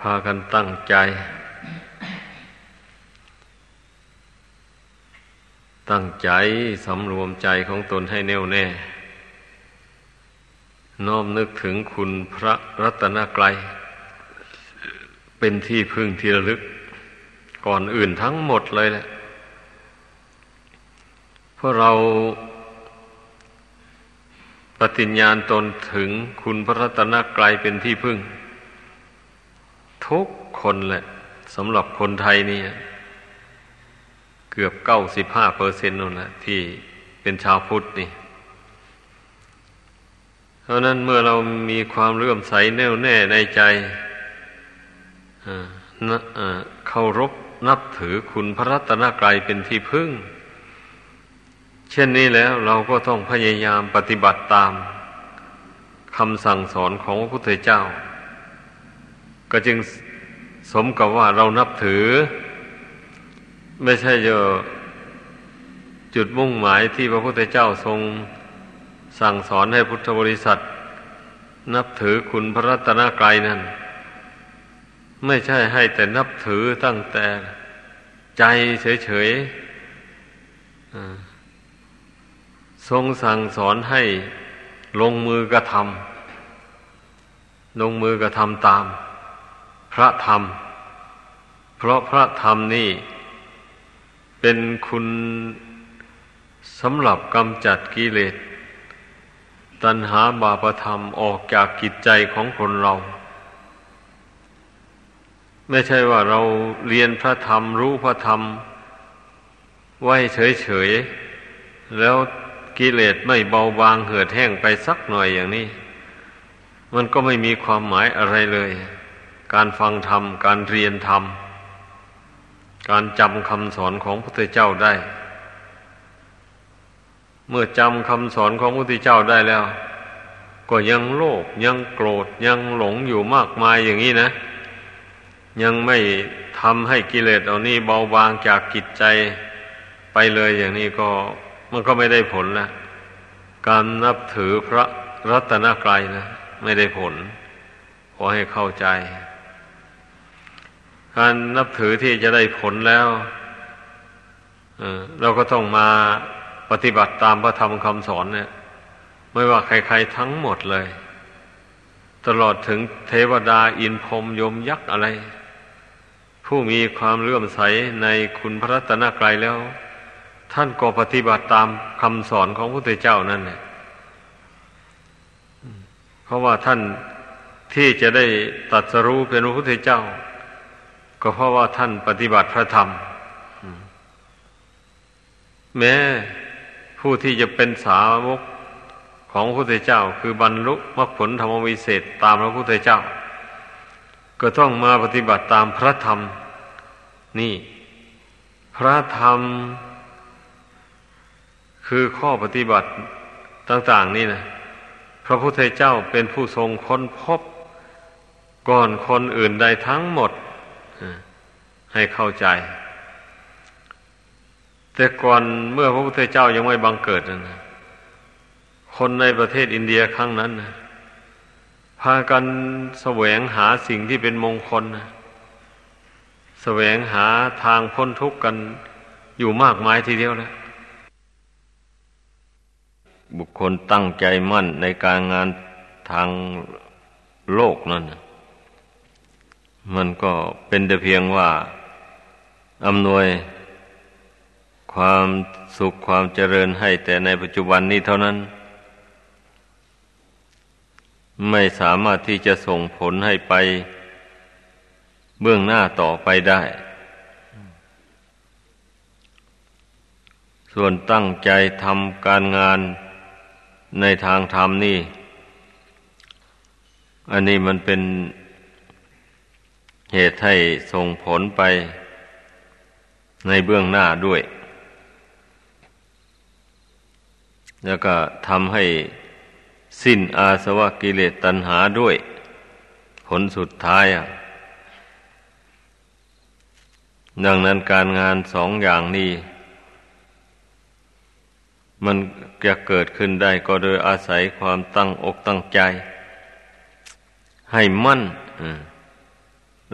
พากันตั้งใจ ตั้งใจสำรวมใจของตนให้แน่วแน่ น้อมนึกถึงคุณพระรัตนกรัยเป็นที่พึ่งที่ระลึก ก่อนอื่นทั้งหมดเลยแหละเพราะเราปฏิญญาณตนถึงคุณพระรัตนกรัยเป็นที่พึ่ง ทุกคนแหละสำหรับคนไทยนี่เกือบเก้าสิบห้าเปอร์เซ็นต์นั่นแหละที่เป็นชาวพุทธนี่เพราะนั้นเมื่อเรามีความเลื่อมใสแน่วแน่ในใจเคารพนับถือคุณพระรัตนกรัยเป็นที่พึ่ง เช่นนี้แล้วเราก็ต้องพยายามปฏิบัติตามคำสั่งสอนของพระพุทธเจ้า ก็จึงสมกับว่าเรานับถือ ไม่ใช่จะจุดมุ่งหมายที่พระพุทธเจ้าทรงสั่งสอนให้พุทธบริษัท นับถือคุณพระรัตนกรัยนั้น ไม่ใช่ให้แต่นับถือตั้งแต่ใจเฉยๆทรงสั่งสอนให้ลงมือกระทำลงมือกระทำตาม ระธรรม เพราะพระธรรมนี่ เป็นคุณสำหรับกำจัดกิเลส ตัณหาบาปธรรมออกจากกิจใจของคนเรา ไม่ใช่ว่าเราเรียนพระธรรมรู้พระธรรม ไว้เฉยๆ แล้วกิเลสไม่เบาบางเหือดแห้งไปสักหน่อยอย่างนี้ มันก็ไม่มีความหมายอะไรเลย การฟังธรรม การเรียนธรรม การจำคำสอนของพระพุทธเจ้าได้ เมื่อจำคำสอนของพระพุทธเจ้าได้แล้ว ก็ยังโลภยังโกรธยังหลงอยู่มากมายอย่างนี้นะ ยังไม่ทำให้กิเลสเอานี้เบาบางจากกิจใจไปเลยอย่างนี้ก็มันก็ไม่ได้ผลนะการนับถือพระรัตนกรัยนะ ไม่ได้ผล ขอให้เข้าใจ การนับถือที่จะได้ผลแล้วเราก็ต้องมาปฏิบัติตามพระธรรมคำสอนเนี่ย ไม่ว่าใครๆทั้งหมดเลย ตลอดถึงเทวดาอินพรมยมยักษ์อะไร ผู้มีความเลื่อมใสในคุณพระรัตนกรัยแล้ว ท่านก็ปฏิบัติตามคำสอนของพระพุทธเจ้านั่นแหละเพราะว่าท่านที่จะได้ตัดสรู้เป็นพระพุทธเจ้า ก็เพราะว่าท่านปฏิบัติพระธรรม แม้ผู้ที่จะเป็นสาวกของพระพุทธเจ้า คือบรรลุมรรคผลธรรมวิเศษตามพระพุทธเจ้า ก็ต้องมาปฏิบัติตามพระธรรม นี่ พระธรรม คือข้อปฏิบัติต่าง ๆ นี่นะพระพุทธเจ้าเป็นผู้ทรงค้นพบก่อนคนอื่นใดทั้งหมด ให้เข้าใจ แต่ก่อนเมื่อพระพุทธเจ้ายังไม่บังเกิดนะคนในประเทศอินเดียครั้งนั้นนะพากันแสวงหาสิ่งที่เป็นมงคลนะแสวงหาทางพ้นทุกข์กันอยู่มากมายทีเดียวแล้วบุคคลตั้งใจมั่นในการงานทางโลกนั่น มันก็เป็นแต่เพียงว่าอำนวยความสุขความเจริญให้แต่ในปัจจุบันนี้เท่านั้น ไม่สามารถที่จะส่งผลให้ไปเบื้องหน้าต่อไปได้ ส่วนตั้งใจทำการงานในทางธรรมนี่ อันนี้มันเป็น เหตุให้ส่งผลไปในเบื้องหน้าด้วย แล้วก็ทำให้สิ้นอาสวะกิเลสตัณหาด้วย ผลสุดท้ายอะดังนั้นการงานสองอย่างนี้ มันจะเกิดขึ้นได้ก็โดยอาศัยความตั้งอกตั้งใจ ให้มั่น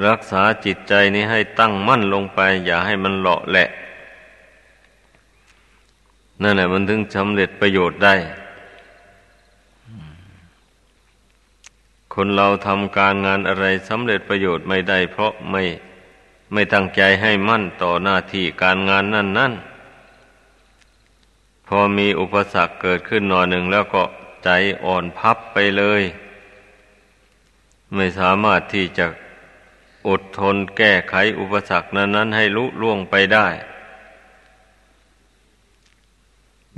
รักษาจิตใจนี้ให้ตั้งมั่นลงไป อย่าให้มันเลาะแหละ นั่นแหละมันถึงสำเร็จประโยชน์ได้ คนเราทำการงานอะไรสำเร็จประโยชน์ไม่ได้ เพราะไม่ไม่ตั้งใจให้มั่นต่อหน้าที่การงานนั่นนั่นพอมีอุปสรรคเกิดขึ้นหน่อยหนึ่งแล้วก็ใจอ่อนพับไปเลย ไม่สามารถที่จะ อดทนแก้ไขอุปสรรคนั้นๆให้ลุล่วงไปได้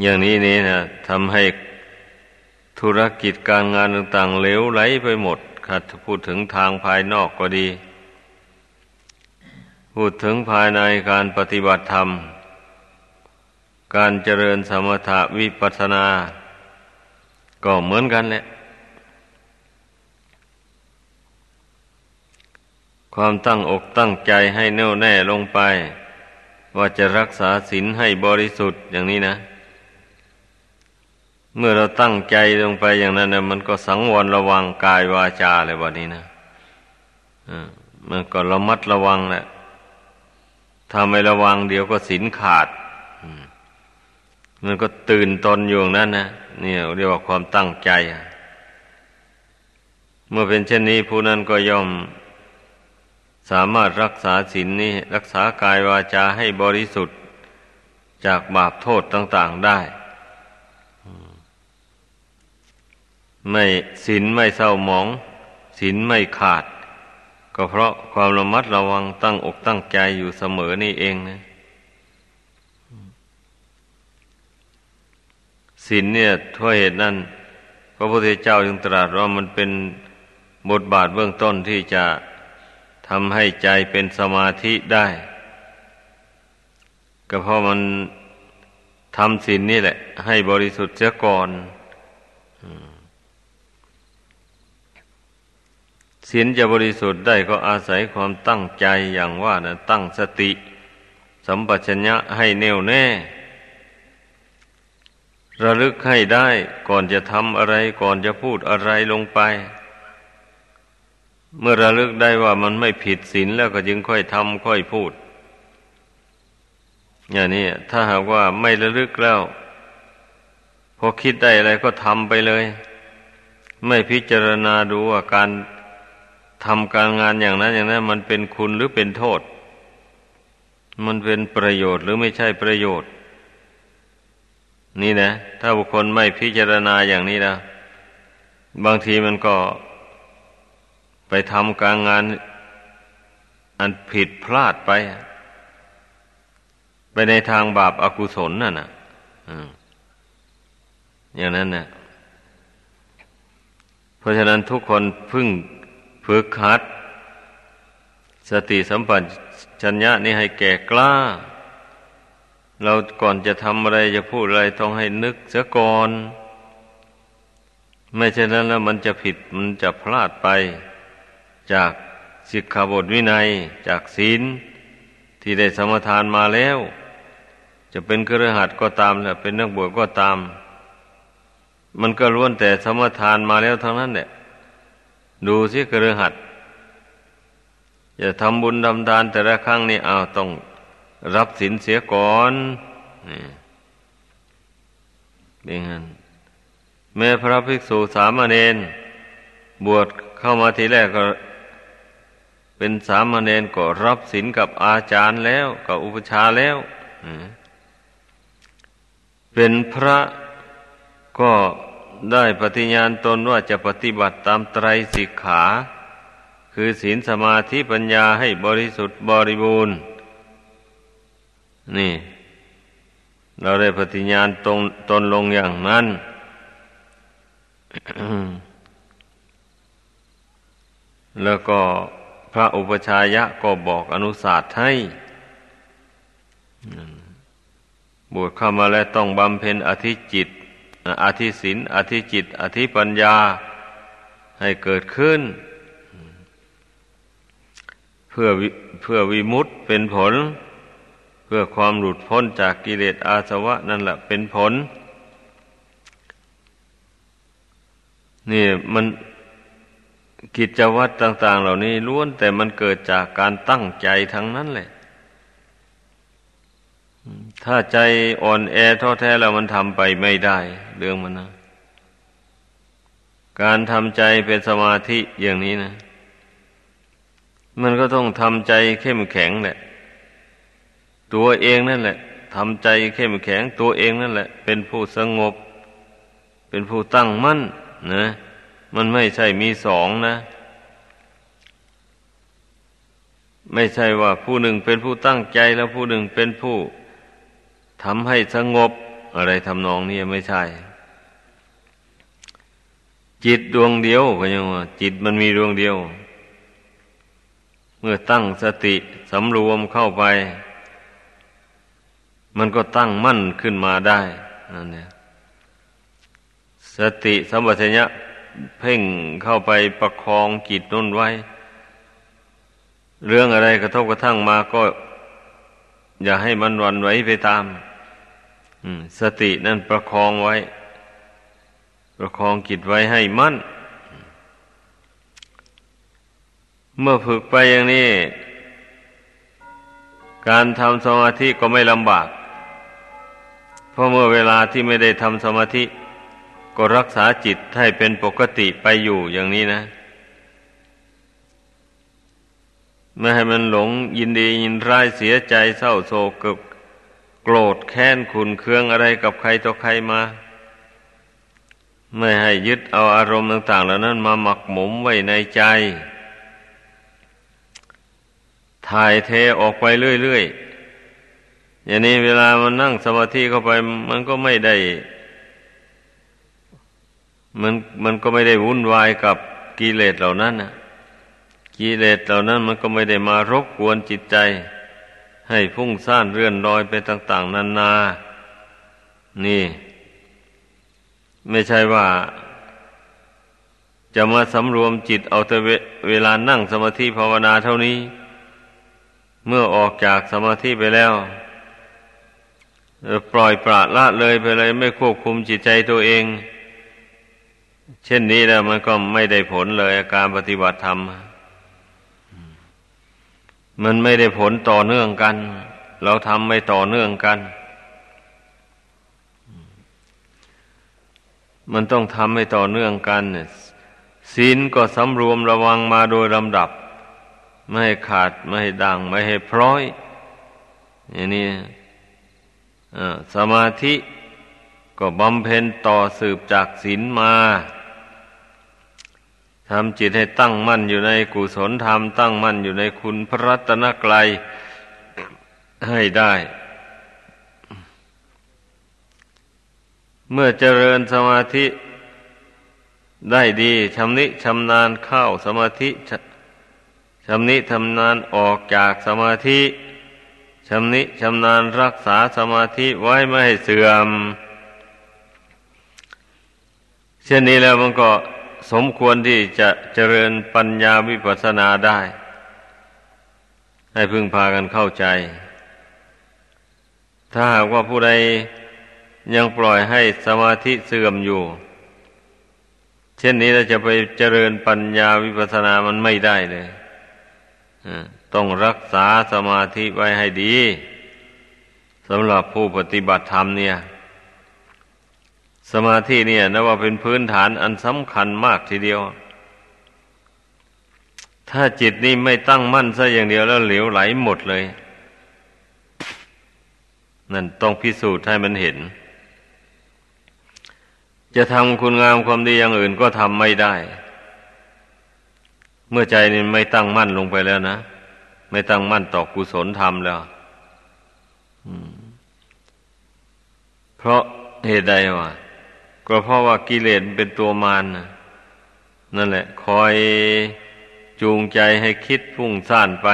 อย่างนี้นี่นะทำให้ธุรกิจการงานต่างๆเลวไหลไปหมดถ้าพูดถึงทางภายนอกก็ดี พูดถึงภายในการปฏิบัติธรรม การเจริญสมถะวิปัสสนา ก็เหมือนกันแหละ ความตั้งอกตั้งใจให้แน่วแน่ลงไป ว่าจะรักษาศีลให้บริสุทธิ์อย่างนี้นะ เมื่อเราตั้งใจลงไปอย่างนั้นนะมันก็สังวรระวังกายวาจาเลยวันนี้นะมันก็ระมัดระวังแหละถ้าไม่ระวังเดี๋ยวก็ศีลขาดมันก็ตื่นตนอยู่นั้นนะเนี่ยเรียกว่าความตั้งใจ เมื่อเป็นเช่นนี้ผู้นั้นก็ย่อม สามารถรักษาศีลนี้รักษากายวาจาให้บริสุทธิ์จากบาปโทษต่าง ๆได้ ไม่ศีลไม่เศร้าหมองศีลไม่ขาด ก็เพราะความระมัดระวังตั้งอกตั้งใจอยู่เสมอนี่เองนะศีลเนี่ยทั่วเหตุนั้นพระพุทธเจ้าจึงตรัสว่ามันเป็นบทบาทเบื้องต้นที่จะ ทำให้ใจเป็นสมาธิได้ ก็เพราะมันทำศีลนนี่แหละ ให้บริสุทธิ์เสียก่อนศีลจะบริสุทธิ์ได้ก็อาศัยความตั้งใจอย่างว่านะตั้งสติ สัมปชัญญะให้แน่วแน่ ระลึกให้ได้ก่อนจะทำอะไรก่อนจะพูดอะไรลงไป เมื่อระลึกได้ว่ามันไม่ผิดศีลแล้วก็จึงค่อยทำค่อยพูด อย่างนี้ถ้าหากว่าไม่ระลึกแล้วพอคิดได้อะไรก็ทำไปเลย ไม่พิจารณาดูว่าการทำการงานอย่างนั้น อย่างนั้น มันเป็นคุณหรือเป็นโทษ มันเป็นประโยชน์หรือไม่ใช่ประโยชน์ นี่นะ ถ้าบุคคลไม่พิจารณาอย่างนี้นะบางทีมันก็ ไปทำการงาน อันผิดพลาดไป ไปในทางบาปอากุศลนั่นน่ะอย่างนั้นนะเพราะฉะนั้นทุกคนพึ่งฝึกหัด สติสัมปชัญญะนี่ให้แก่กล้า เราก่อนจะทำอะไรจะพูดอะไรต้องให้นึกเสียก่อน ไม่เช่นนั้นแล้วมันจะผิดมันจะพลาดไป จากสิกขาบทวินัยจากศีลที่ได้สมทานมาแล้ว จะเป็นเครือขัดก็ตามแหละเป็นนักบวชก็ตาม มันก็ล้วนแต่สมทานมาแล้วทั้งนั้นแหละดูสิเครือขัดจะทำบุญทำทานแต่ละครั้งนี่เอาต้องรับศีลเสียก่อนนี่เป็นงั้นแม้พระภิกษุสามเณรบวชเข้ามาทีแรกก็ เป็นสามเณรก็รับศีลกับอาจารย์แล้ว กับอุปชาแล้วเป็นพระก็ได้ปฏิญาณตนว่าจะปฏิบัติตามไตรสิกขา คือศีลสมาธิปัญญาให้บริสุทธิ์บริบูรณ์ นี่ เราได้ปฏิญาณตรงตนลงอย่างนั้นแล้วก็ ระอุปชายะก็บอกอนุสาสให้บวชเข้ามาแล้วต้องบำเพ็ญอธิจิต อธิศินอธิจิต อธิปัญญาให้เกิดขึ้น เพื่อเพื่อวิมุตเป็นผล เพื่อความหลุดพ้นจากกิเลสอาสวะนั่นแหละเป็นผลนี่มัน กิจวัตรต่าง ๆ เหล่านี้ล้วนแต่มันเกิดจากการตั้งใจทั้งนั้นแหละ ถ้าใจอ่อนแอท้อแท้แล้วมันทำไปไม่ได้ เรื่องมันนะ การทำใจเป็นสมาธิอย่างนี้นะ มันก็ต้องทำใจเข้มแข็งแหละ ตัวเองนั่นแหละทำใจเข้มแข็งตัวเองนั่นแหละ เป็นผู้สงบ เป็นผู้ตั้งมั่นนะ มันไม่ใช่มีสองนะ ไม่ใช่ว่าผู้หนึ่งเป็นผู้ตั้งใจแล้วผู้หนึ่งเป็นผู้ทำให้สงบอะไรทำนองนี้ไม่ใช่ จิตดวงเดียวก็ยังว่า จิตมันมีดวงเดียว เมื่อตั้งสติสำรวมเข้าไป มันก็ตั้งมั่นขึ้นมาได้นั่นเนี่ยสติสัมปชัญญะ เพ่งเข้าไปประคองจิตนุ่นไว้ เรื่องอะไรกระทบกระทั่งมาก็ อย่าให้มันวันไหวไปตามสตินั่นประคองไว้ ประคองจิตไว้ให้มั่น เมื่อฝึกไปอย่างนี้ การทำสมาธิก็ไม่ลำบาก เพราะเมื่อเวลาที่ไม่ได้ทำสมาธิ ก็รักษาจิตให้เป็นปกติไปอยู่อย่างนี้นะไม่ให้มันหลงยินดียินร้ายเสียใจเศร้าโศกกโกรธแค้นขุนเคืองอะไรกับใครต่อใครมา ไม่ให้ยึดเอาอารมณ์ต่าง ๆ เหล่านั้นมาหมักหมมไว้ในใจ ถ่ายเทออกไปเรื่อย ๆ อย่างนี้เวลามันนั่งสมาธิเข้าไป มันก็ไม่ได้ มันมันก็ไม่ได้วุ่นวายกับกิเลสเหล่านั้นนะกิเลสเหล่านั้นมันก็ไม่ได้มารบกวนจิตใจ ให้พุ่งซ่านเรื่อนลอยไปต่าง ๆนานา นี่ ไม่ใช่ว่า จะมาสำรวมจิตเอาแต่เวลานั่งสมาธิภาวนาเท่านี้ เมื่อออกจากสมาธิไปแล้วปล่อยปละละเลยไปเลยไม่ควบคุมจิตใจตัวเอง เช่นนี้แล้วมันก็ไม่ได้ผลเลยการปฏิบัติธรรม มันไม่ได้ผลต่อเนื่องกัน เราทำไม่ต่อเนื่องกัน มันต้องทำให้ต่อเนื่องกันศีลก็สำรวมระวังมาโดยลำดับ ไม่ให้ขาดไม่ให้ด่าง ไม่ให้พร้อย อย่างนี้สมาธิก็บำเพ็ญต่อสืบจากศีลมา ทำจิตให้ตั้งมั่นอยู่ในกุศลธรรมตั้งมั่นอยู่ในคุณพระรัตนกรัยให้ได้ เมื่อเจริญสมาธิได้ดีชำนิชำนาญเข้าสมาธิชำนิชำนาญออกจากสมาธิชำนิชำนาญรักษาสมาธิไว้ไม่ให้เสื่อม เช่นนี้แล้วมันก็ สมควรที่จะเจริญปัญญาวิปัสสนาได้ ให้พึงพากันเข้าใจ ถ้าหากว่าผู้ใดยังปล่อยให้สมาธิเสื่อมอยู่ เช่นนี้เราจะไปเจริญปัญญาวิปัสสนามันไม่ได้เลยต้องรักษาสมาธิไว้ให้ดีสำหรับผู้ปฏิบัติธรรมเนี่ย สมาธิเนี่ยนะว่าเป็นพื้นฐานอันสำคัญมากทีเดียว ถ้าจิตนี่ไม่ตั้งมั่นซะอย่างเดียวแล้วเหลวไหลหมดเลย นั่นต้องพิสูจน์ให้มันเห็น จะทำคุณงามความดีอย่างอื่นก็ทำไม่ได้ เมื่อใจนี่ไม่ตั้งมั่นลงไปแล้วนะ ไม่ตั้งมั่นต่อกุศลธรรมแล้วเพราะเหตุใดวะ ก็เพราะว่ากิเลสเป็นตัวมารนนั่นแหละ คอยจูงใจให้คิดพุ่งซ่านไป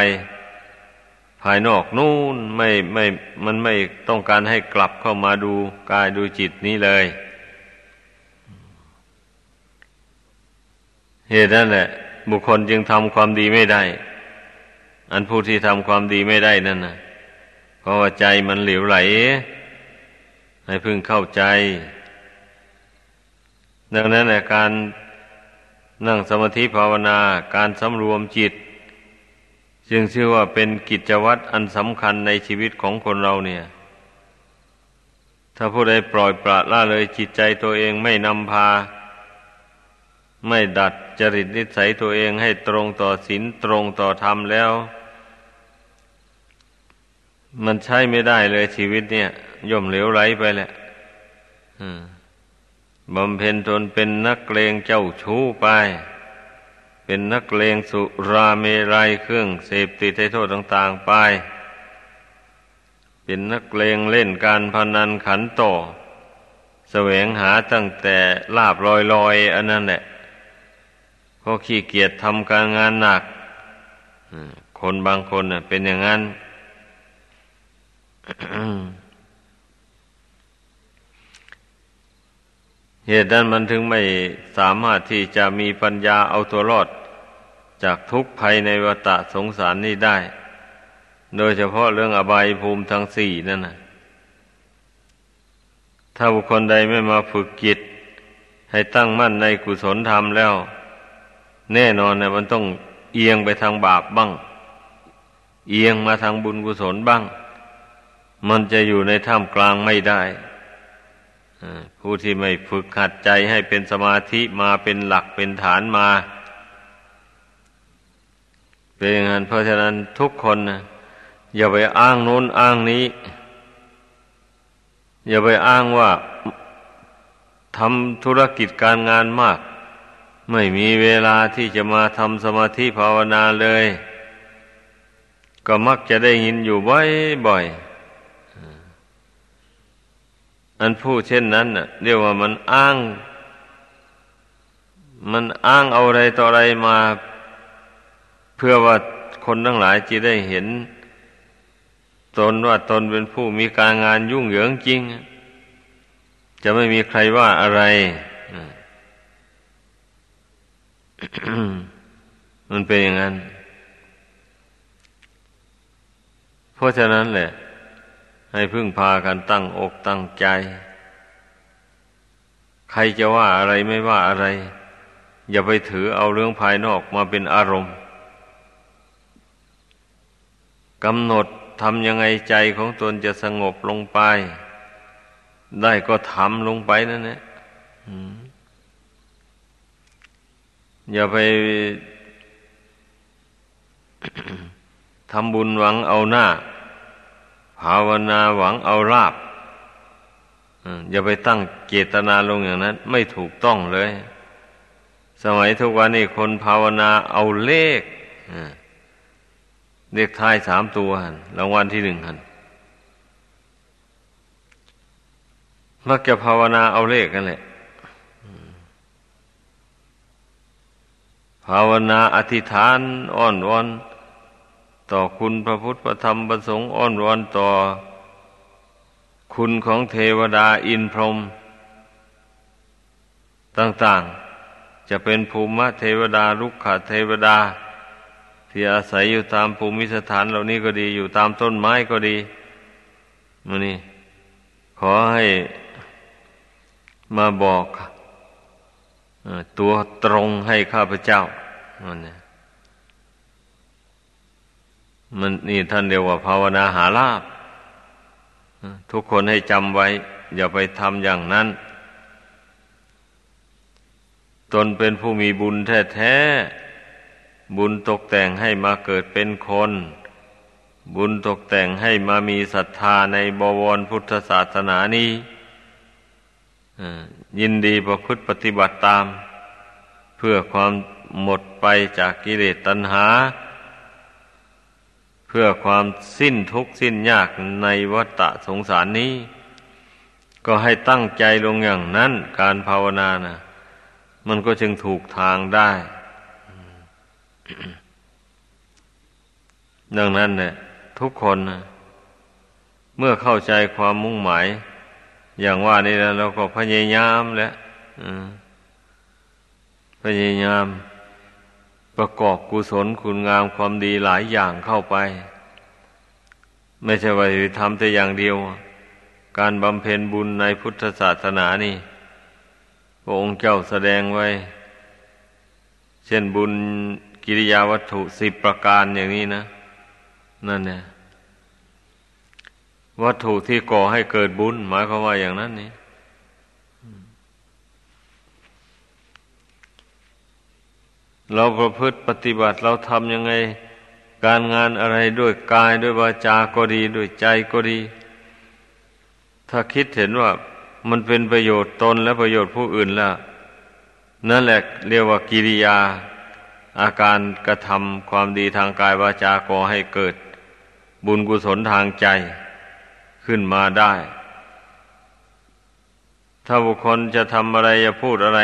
ภายนอกนู่นไม่ไม่มันไม่ต้องการให้กลับเข้ามาดูกายดูจิตนี้เลย เหตุนั้นแหละ บุคคลจึงทำความดีไม่ได้ อันผู้ที่ทำความดีไม่ได้นั่นนะเพราะว่าใจมันเหลวไหล ให้พึงเข้าใจ ดังนั้นการนั่งสมาธิภาวนาการสำรวมจิต จึงชื่อว่าเป็นกิจวัตรอันสำคัญในชีวิตของคนเราเนี่ย ถ้าผู้ใดปล่อยปละละเลยจิตใจตัวเองไม่นำพา ไม่ดัดจริตนิสัยตัวเองให้ตรงต่อศีลตรงต่อธรรมแล้ว มันใช้ไม่ได้เลยชีวิตเนี่ย ย่อมเหลวไหลไปแหละ บำเพ็ญตนเป็นนักเลงเจ้าชู้ไป เป็นนักเลงสุราเมรัยเครื่องเสพติดให้โทษต่าง ๆไป เป็นนักเลงเล่นการพนันขันโตแสวงหาตั้งแต่ลาบลอยลอยอันนั้นแหละเพราะขี้เกียจทำการงานหนัก คนบางคนเป็นอย่างนั้น เหตุนั้นมันถึงไม่สามารถที่จะมีปัญญาเอาตัวรอด จากทุกภัยในวัฏสงสารนี้ได้ โดยเฉพาะเรื่องอบายภูมิทั้งสี่นั่นนะถ้าบุคคลใดไม่มาฝึกจิต ให้ตั้งมั่นในกุศลธรรมแล้ว แน่นอนนะมันต้องเอียงไปทางบาปบ้าง เอียงมาทางบุญกุศลบ้าง มันจะอยู่ในท่ามกลางไม่ได้ ผู้ที่ไม่ฝึกหัดใจให้เป็นสมาธิมาเป็นหลักเป็นฐานมา เป็นอย่างนั้นเพราะฉะนั้นทุกคนนะอย่าไปอ้างโน้นอ้างนี้ อย่าไปอ้างว่าทำธุรกิจการงานมาก ไม่มีเวลาที่จะมาทำสมาธิภาวนาเลย ก็มักจะได้ยินอยู่บ่อยๆ อันผู้เช่นนั้นน่ะเรียกว่ามันอ้าง มันอ้างเอาอะไรต่ออะไรมา เพื่อว่าคนทั้งหลายจะได้เห็น ตนว่าตนเป็นผู้มีการงานยุ่งเหยิงจริง จะไม่มีใครว่าอะไรมันเป็นอย่างนั้น เพราะฉะนั้นแหละ ให้พึ่งพากันตั้งอกตั้งใจ ใครจะว่าอะไรไม่ว่าอะไร อย่าไปถือเอาเรื่องภายนอกมาเป็นอารมณ์กำหนดทำยังไงใจของตนจะสงบลงไป ได้ก็ทำลงไปนั่นแหละอย่าไปทำบุญหวังเอาหน้า ภาวนาหวังเอาลาบอย่าไปตั้งเจตนาลงอย่างนั้น ไม่ถูกต้องเลย สมัยทุกวันนี้คนภาวนาเอาเลขเลขท้ายสามตัวหันรางวัลที่หนึ่งหันมักจะภาวนาเอาเลขกันแหละภาวนาอธิษฐาน อ้อนวอน ต่อคุณพระพุทธพระธรรมพระสงฆ์อ้อนวอนต่อ คุณของเทวดาอินพรหมต่าง ๆ จะเป็นภูมิเทวดาลุกขเทวดา ที่อาศัยอยู่ตามภูมิสถานเหล่านี้ก็ดีอยู่ตามต้นไม้ก็ดีมานี่ขอให้มาบอกตัวตรงให้ข้าพเจ้ามันเนี่ย มันนี่ท่านเรียกว่าภาวนาหาลาบทุกคนให้จำไว้ อย่าไปทำอย่างนั้น ตนเป็นผู้มีบุญแท้ๆบุญตกแต่งให้มาเกิดเป็นคน บุญตกแต่งให้มามีศรัทธาในบวรพุทธศาสนานี้ยินดีประพฤติปฏิบัติตาม เพื่อความหมดไปจากกิเลสตัณหา พื่อความสิ้นทุกข์สิ้นยากในวัฏสงสารนี้ ก็ให้ตั้งใจลงอย่างนั้น การภาวนานะมันก็จึงถูกทางได้ ดังนั้นเนี่ยทุกคนนะเมื่อเข้าใจความมุ่งหมาย อย่างว่านี่แล้วเราก็พยายามแล้วพยายาม ประกอบกุศลคุณงามความดีหลายอย่างเข้าไป ไม่ใช่ว่าทำแต่อย่างเดียว การบำเพ็ญบุญในพุทธศาสนานี่พระองค์เจ้าแสดงไว้ เช่นบุญกิริยาวัตถุสิบประการอย่างนี้นะ นั่นเนี่ยวัตถุที่ก่อให้เกิดบุญ หมายความว่าอย่างนั้นนี่ เราประพฤติปฏิบัติเราทำยังไง การงานอะไรด้วยกายด้วยวาจาก็ดีด้วยใจก็ดี ถ้าคิดเห็นว่ามันเป็นประโยชน์ตนและประโยชน์ผู้อื่นแล้วนั่นแหละเรียกว่ากิริยา อาการกระทำความดีทางกายวาจาก่อให้เกิด บุญกุศลทางใจขึ้นมาได้ ถ้าบุคคลจะทำอะไรจะพูดอะไร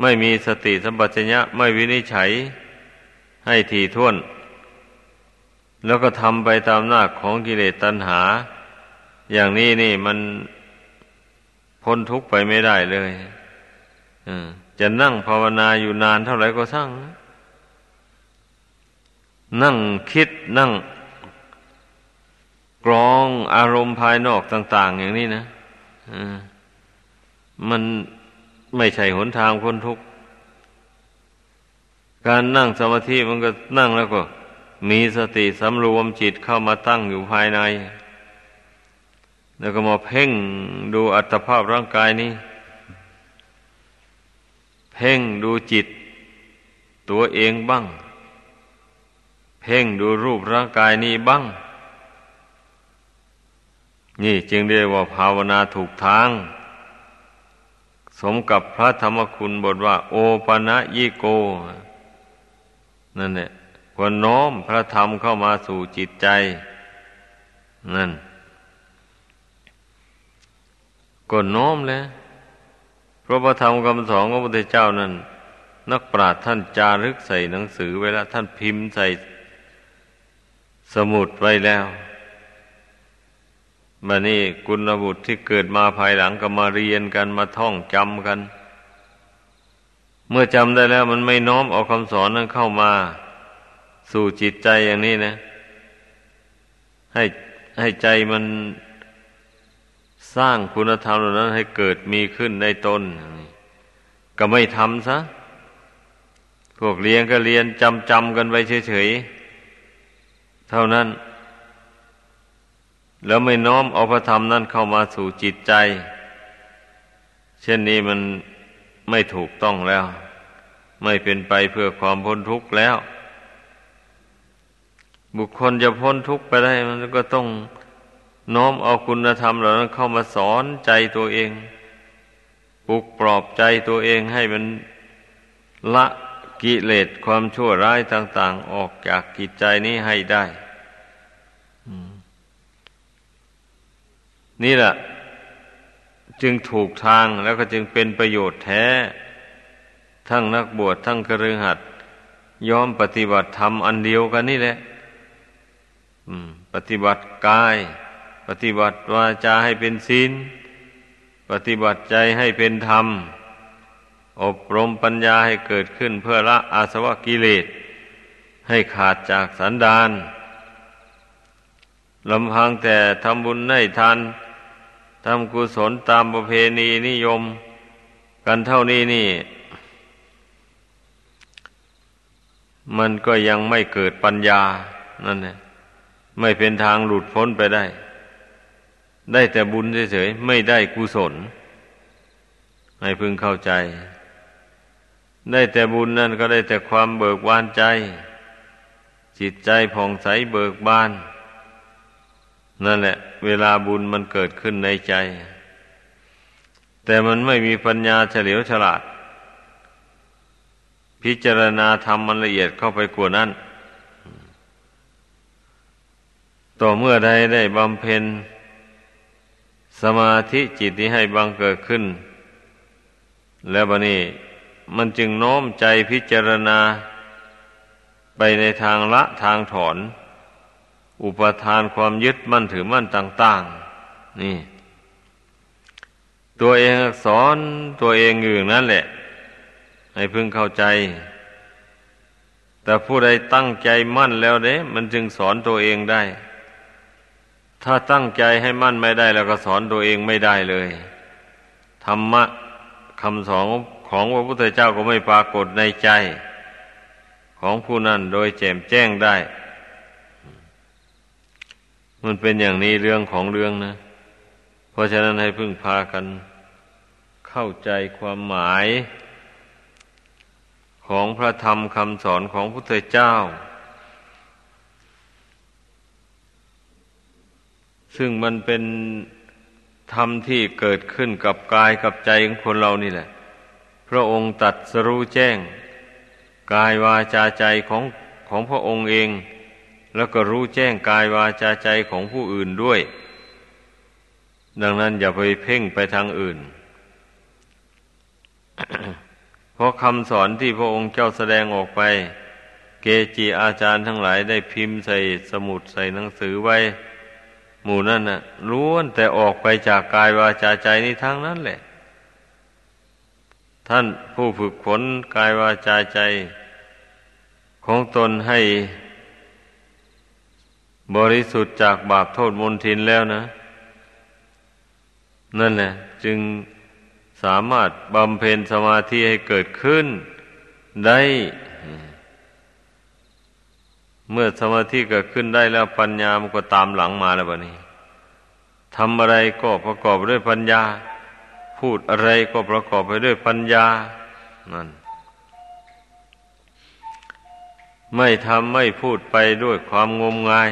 ไม่มีสติสัมปชัญญะไม่วินิจฉัยให้ถี่ถ้วน แล้วก็ทำไปตามหน้าของกิเลสตัณหา อย่างนี้นี่มันพ้นทุกข์ไปไม่ได้เลยจะนั่งภาวนาอยู่นานเท่าไหร่ก็สร้าง นั่งคิดนั่งกรองอารมณ์ภายนอกต่าง ๆ อย่างนี้นะมัน ไม่ใช่หนทางพ้นทุกข์ การนั่งสมาธิมันก็นั่งแล้วก็ มีสติสำรวมจิตเข้ามาตั้งอยู่ภายใน แล้วก็มาเพ่งดูอัตภาพร่างกายนี้ เพ่งดูจิตตัวเองบ้าง เพ่งดูรูปร่างกายนี้บ้าง นี่จึงเรียกว่าภาวนาถูกทาง สมกับพระธรรมคุณบทว่า โอปะนะยิโก นั่นแหละควรน้อมพระธรรมเข้ามาสู่จิตใจ นั่นก็น้อมแล้วพระพระธรรมคำสอนของพระพุทธเจ้านั้น นักปราชญ์ท่านจารึกใส่หนังสือไว้แล้วท่านพิมพ์ใส่สมุดไว้แล้ว มานี่กุณบุตรที่เกิดมาภายหลังก็มาเรียนกันมาท่องจำกัน เมื่อจำได้แล้วมันไม่น้อมเอาคำสอนนั้นเข้ามา สู่จิตใจอย่างนี้นะ ให้ให้ใจมันสร้างคุณธรรมเหล่านั้นให้เกิดมีขึ้นในตน ก็ไม่ทำซะ พวกเรียนก็เรียนจำจำกันไปเฉยๆ เท่านั้น แล้วไม่น้อมเอาพระธรรมนั้นเข้ามาสู่จิตใจ เช่นนี้มันไม่ถูกต้องแล้ว ไม่เป็นไปเพื่อความพ้นทุกข์แล้ว บุคคลจะพ้นทุกข์ไปได้ มันก็ต้องน้อมเอาคุณธรรมเหล่านั้นเข้ามาสอนใจตัวเองปลุกปลอบใจตัวเองให้มันละกิเลสความชั่วร้ายต่าง ๆ ออกจากกิจใจนี้ให้ได้ นี่แหละจึงถูกทางแล้วก็จึงเป็นประโยชน์แท้ ทั้งนักบวชทั้งกระรืหัดยอมปฏิบัติธรรมอันเดียวกันนี่แหละปฏิบัติกาย ปฏิบัติวาจาให้เป็นศีลปฏิบัติใจให้เป็นธรรม อบรมปัญญาให้เกิดขึ้นเพื่อละอาสวะกิเลส ให้ขาดจากสันดานลำพังแต่ทำบุญให้ทาน ทำกุศลตามประเพณีนิยม กันเท่านี้นี่ มันก็ยังไม่เกิดปัญญานั่นแหละไม่เป็นทางหลุดพ้นไปได้ ได้แต่บุญเฉยๆไม่ได้กุศล ให้พึงเข้าใจ ได้แต่บุญนั่นก็ได้แต่ความเบิกบานใจ จิตใจผ่องใสเบิกบาน นั่นแหละ เวลาบุญมันเกิดขึ้นในใจ แต่มันไม่มีปัญญาเฉลียวฉลาด พิจารณาทำมันละเอียดเข้าไปกว่านั้น ต่อเมื่อใดได้บำเพ็ญ สมาธิจิตที่ให้บังเกิดขึ้น แล้วบนี้มันจึงโน้มใจพิจารณาไปในทางละทางถอน อุปทานความยึดมั่นถือมั่นต่าง ๆ นี่ ตัวเองสอนตัวเองอยู่องนั้นแหละ ให้พึงเข้าใจ แต่ผู้ใดตั้งใจมั่นแล้วเด้ มันจึงสอนตัวเองได้ ถ้าตั้งใจให้มั่นไม่ได้ แล้วก็สอนตัวเองไม่ได้เลยธรรมะคำสอนของพระพุทธเจ้าก็ไม่ปรากฏในใจ ของผู้นั้นโดยแจ่มแจ้งได้ มันเป็นอย่างนี้เรื่องของเรื่องนะ เพราะฉะนั้นให้พึ่งพากัน เข้าใจความหมาย ของพระธรรมคำสอนของพระพุทธเจ้า ซึ่งมันเป็นธรรมที่เกิดขึ้นกับกายกับใจของคนเรานี่แหละ พระองค์ตัดสรู้แจ้ง กายวาจาใจของของพระองค์เอง แล้วก็รู้แจ้งกายวาจาใจของผู้อื่นด้วย ดังนั้นอย่าไปเพ่งไปทางอื่น เพราะคำสอนที่พระองค์เจ้าแสดงออกไป เกจิอาจารย์ทั้งหลายได้พิมพ์ใส่สมุดใส่หนังสือไว้ หมู่นั่นน่ะล้วนแต่ออกไปจากกายวาจาใจนี่ทั้งนั้นแหละ ท่านผู้ฝึกฝนกายวาจาใจ ของตนให้ บริสุทธิ์จากบาปโทษมนทินแล้วนะ นั่นแหละจึงสามารถบำเพ็ญสมาธิให้เกิดขึ้นได้ เมื่อสมาธิเกิดขึ้นได้แล้วปัญญามันก็ตามหลังมาแล้วบะนี้ทำอะไรก็ประกอบด้วยปัญญา พูดอะไรก็ประกอบไปด้วยปัญญานั่นไม่ทำไม่พูดไปด้วยความงมงาย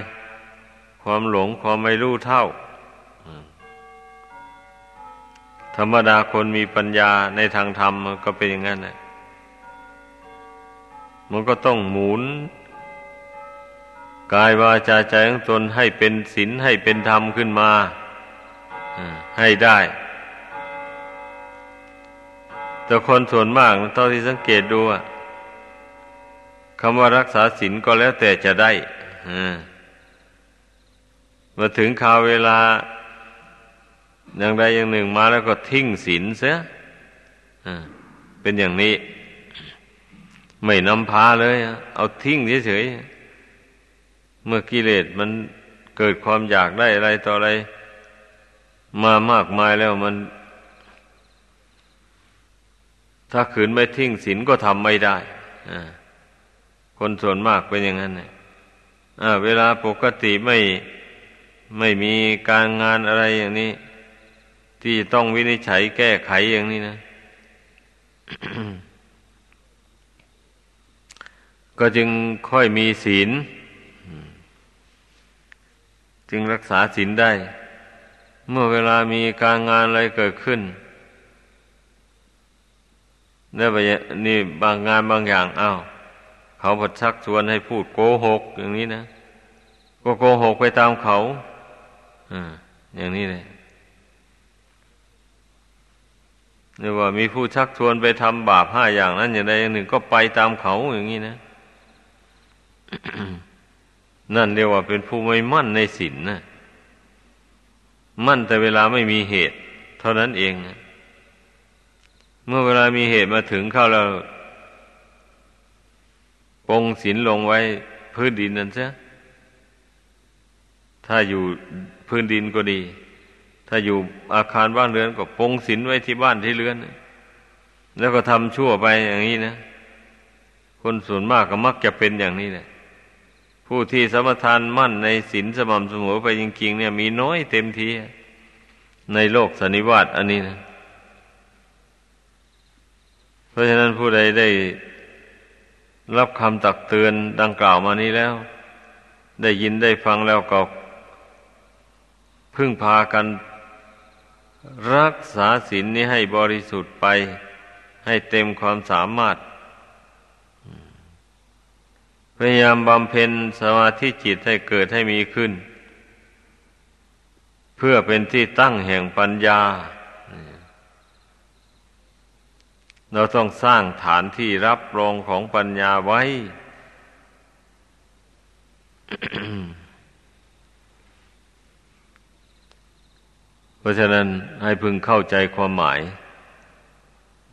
ความหลงความไม่รู้เท่า ธรรมดาคนมีปัญญาในทางธรรมก็เป็นอย่างนั้นแหละมันก็ต้องหมุน กายวาจาใจของตนให้เป็นศีลให้เป็นธรรมขึ้นมาให้ได้ แต่คนส่วนมากเท่าที่สังเกตดูคำว่ารักษาศีลก็แล้วแต่จะได้ มาถึงคราวเวลา อย่างใดอย่างหนึ่งมาแล้วก็ทิ้งศีลเสียเป็นอย่างนี้ ไม่นำพาเลย เอาทิ้งเฉยๆเมื่อกิเลสมันเกิดความอยากได้อะไรต่ออะไร มามากมายแล้วมัน ถ้าขืนไม่ทิ้งศีลก็ทำไม่ได้คนส่วนมากเป็นอย่างนั้นเนี่ยเวลาปกติไม่ ไม่มีการงานอะไรอย่างนี้ ที่ต้องวินิจฉัยแก้ไขอย่างนี้นะ ก็จึงค่อยมีศีล จึงรักษาศีลได้ เมื่อเวลามีการงานอะไรเกิดขึ้นนี่ไปนี่บางงานบางอย่างอ้าวเขาผัดชักชวนให้พูดโกหกอย่างนี้นะ ก็โกหกไปตามเขา อย่างนี้เลยนี่ว่ามีผู้ชักชวนไปทำบาปห้าอย่างนั้น อย่างใดอย่างหนึ่งก็ไปตามเขาอย่างนี้นะ นั่นเรียกว่าเป็นผู้ไม่มั่นในศีลนนะมั่นแต่เวลาไม่มีเหตุ เท่านั้นเองนะเมื่อเวลามีเหตุมาถึงเข้าแล้วปงศีลลงไว้พื้นดินนั่นใช่ถ้าอยู่ พื้นดินก็ดี ถ้าอยู่อาคารบ้านเรือนก็ปงศีลไว้ที่บ้านที่เรือน แล้วก็ทำชั่วไปอย่างนี้นะ คนส่วนมากก็มักจะเป็นอย่างนี้แหละผู้ที่สมทานมั่นในศีลสม่ำเสมอไปจริงๆเนี่ยมีน้อยเต็มทีในโลกสันนิวาตอันนี้นะ เพราะฉะนั้นผู้ใดได้รับคำตักเตือนดังกล่าวมานี้แล้ว ได้ยินได้ฟังแล้วก็ พึ่งพากันรักษาศีลนี้ให้บริสุทธิ์ไปให้เต็มความสามารถ พยายามบำเพ็ญสมาธิจิตให้เกิดให้มีขึ้น เพื่อเป็นที่ตั้งแห่งปัญญา เราต้องสร้างฐานที่รับรองของปัญญาไว้ เพราะฉะนั้นให้พึงเข้าใจความหมาย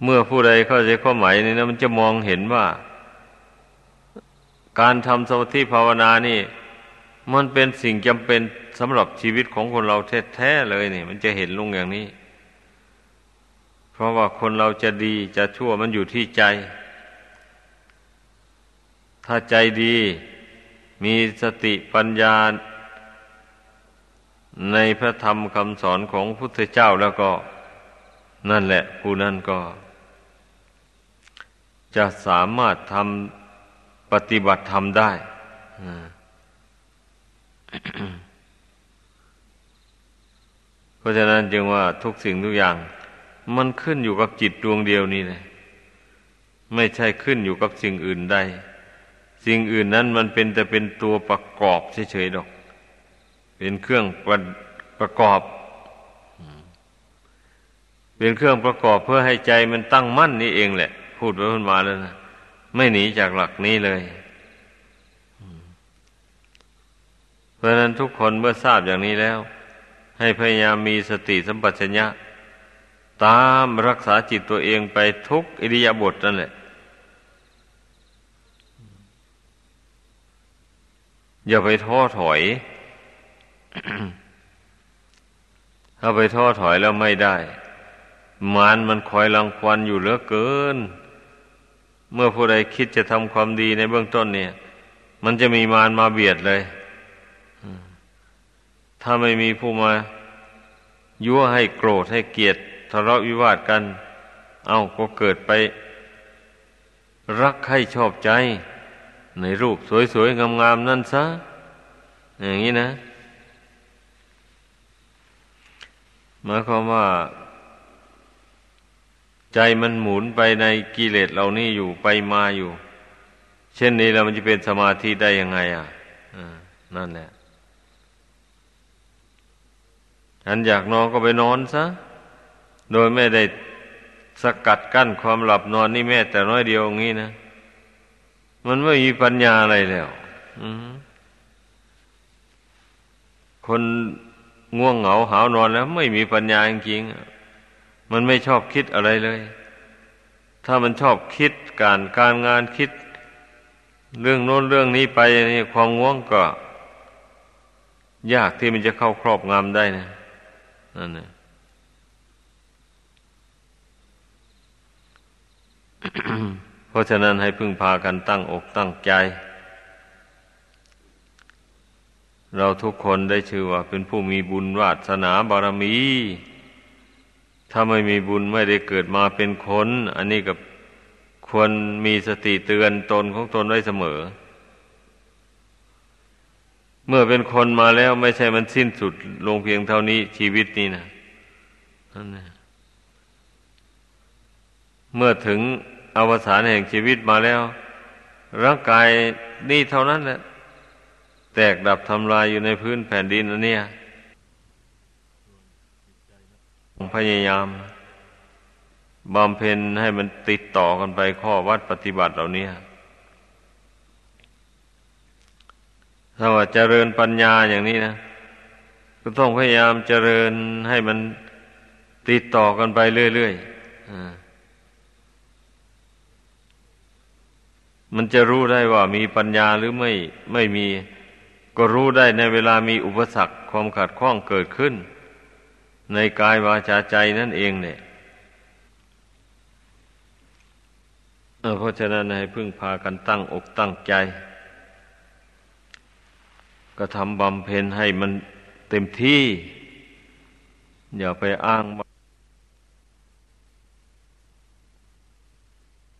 เมื่อผู้ใดเข้าใจความหมายนี้นะมันจะมองเห็นว่า การทำสมาธิภาวนานี่ มันเป็นสิ่งจำเป็นสำหรับชีวิตของคนเราแท้ๆเลยนี่ มันจะเห็นลงอย่างนี้ เพราะว่าคนเราจะดีจะชั่วมันอยู่ที่ใจ ถ้าใจดี มีสติปัญญา ในพระธรรมคำสอนของพุทธเจ้าแล้วก็ นั่นแหละผู้นั้นก็ จะสามารถทำปฏิบัติธรรมได้เพราะฉะนั้นจึงว่าทุกสิ่งทุกอย่าง มันขึ้นอยู่กับจิตดวงเดียวนี่เลยไม่ใช่ขึ้นอยู่กับสิ่งอื่นใดสิ่งอื่นนั้นมันเป็นแต่เป็นตัวประกอบเฉยๆดอก เป็นเครื่องประประกอบ เป็นเครื่องประกอบเพื่อให้ใจมันตั้งมั่นนี่เองแหละ พูดไว้พูดมาแล้วนะไม่หนีจากหลักนี้เลยเพราะนั้นทุกคนเมื่อทราบอย่างนี้แล้ว ให้พยายามมีสติสัมปชัญญะ ตามรักษาจิตตัวเองไปทุกอิริยาบถนั่นแหละ อย่าไปท้อถอย ถ้าไปท้อถอยแล้วไม่ได้มานมันคอยรังควันอยู่เหลือเกิน เมื่อผู้ใดคิดจะทำความดีในเบื้องต้นเนี่ย มันจะมีมารมาเบียดเลยถ้าไม่มีผู้มา ยั่วให้โกรธให้เกลียดทะเลาะวิวาทกัน เอาก็เกิดไป รักใครชอบใจ ในรูปสวยๆงามๆนั่นซะ อย่างนี้นะ หมายความว่า ใจมันหมุนไปในกิเลสเหล่านี้อยู่ไปมาอยู่ เช่นนี้แล้วมันจะเป็นสมาธิได้ยังไง อะนั่นแหละอันอยากนอนก็ไปนอนซะ โดยไม่ได้สกัดกั้นความหลับนอนนี่แม่แต่น้อยเดียวงี้นะ มันไม่มีปัญญาอะไรแล้วคน ง่วงเหงาหาวนอนแล้ว ไม่มีปัญญาจริงๆมันไม่ชอบคิดอะไรเลย ถ้ามันชอบคิดการการงานคิด เรื่องโน้นเรื่องนี้ไปนี่ความง่วงก็ ยากที่มันจะเข้าครอบงำได้นะนั่นแหละเพราะฉะนั้นให้พึ่งพากันตั้งอกตั้งใจ เราทุกคนได้ชื่อว่า เป็นผู้มีบุญวาสนาบารมี ถ้าไม่มีบุญไม่ได้เกิดมาเป็นคน อันนี้กับควรมีสติเตือนตนของตนไว้เสมอ เมื่อเป็นคนมาแล้วไม่ใช่มันสิ้นสุดลงเพียงเท่านี้ชีวิตนี้นะนั่นนะเมื่อถึงอวสานแห่งชีวิตมาแล้ว ร่างกายนี่เท่านั้นแหละ แตกดับทำลายอยู่ในพื้นแผ่นดินอันเนี้ยพยายามบำเพ็ญให้มันติดต่อกันไปข้อวัดปฏิบัติเหล่านี้ถ้าว่าเจริญปัญญาอย่างนี้นะ ก็ต้องพยายามเจริญให้มันติดต่อกันไปเรื่อยๆมันจะรู้ได้ว่ามีปัญญาหรือไม่ไม่มี ก็รู้ได้ในเวลามีอุปสรรคความขัดข้องเกิดขึ้น ในกายวาจาใจนั่นเองเนี่ยเพราะฉะนั้นให้พึ่งพากันตั้งอกตั้งใจ ก็ทำบำเพ็ญให้มันเต็มที่ อย่าไปอ้างา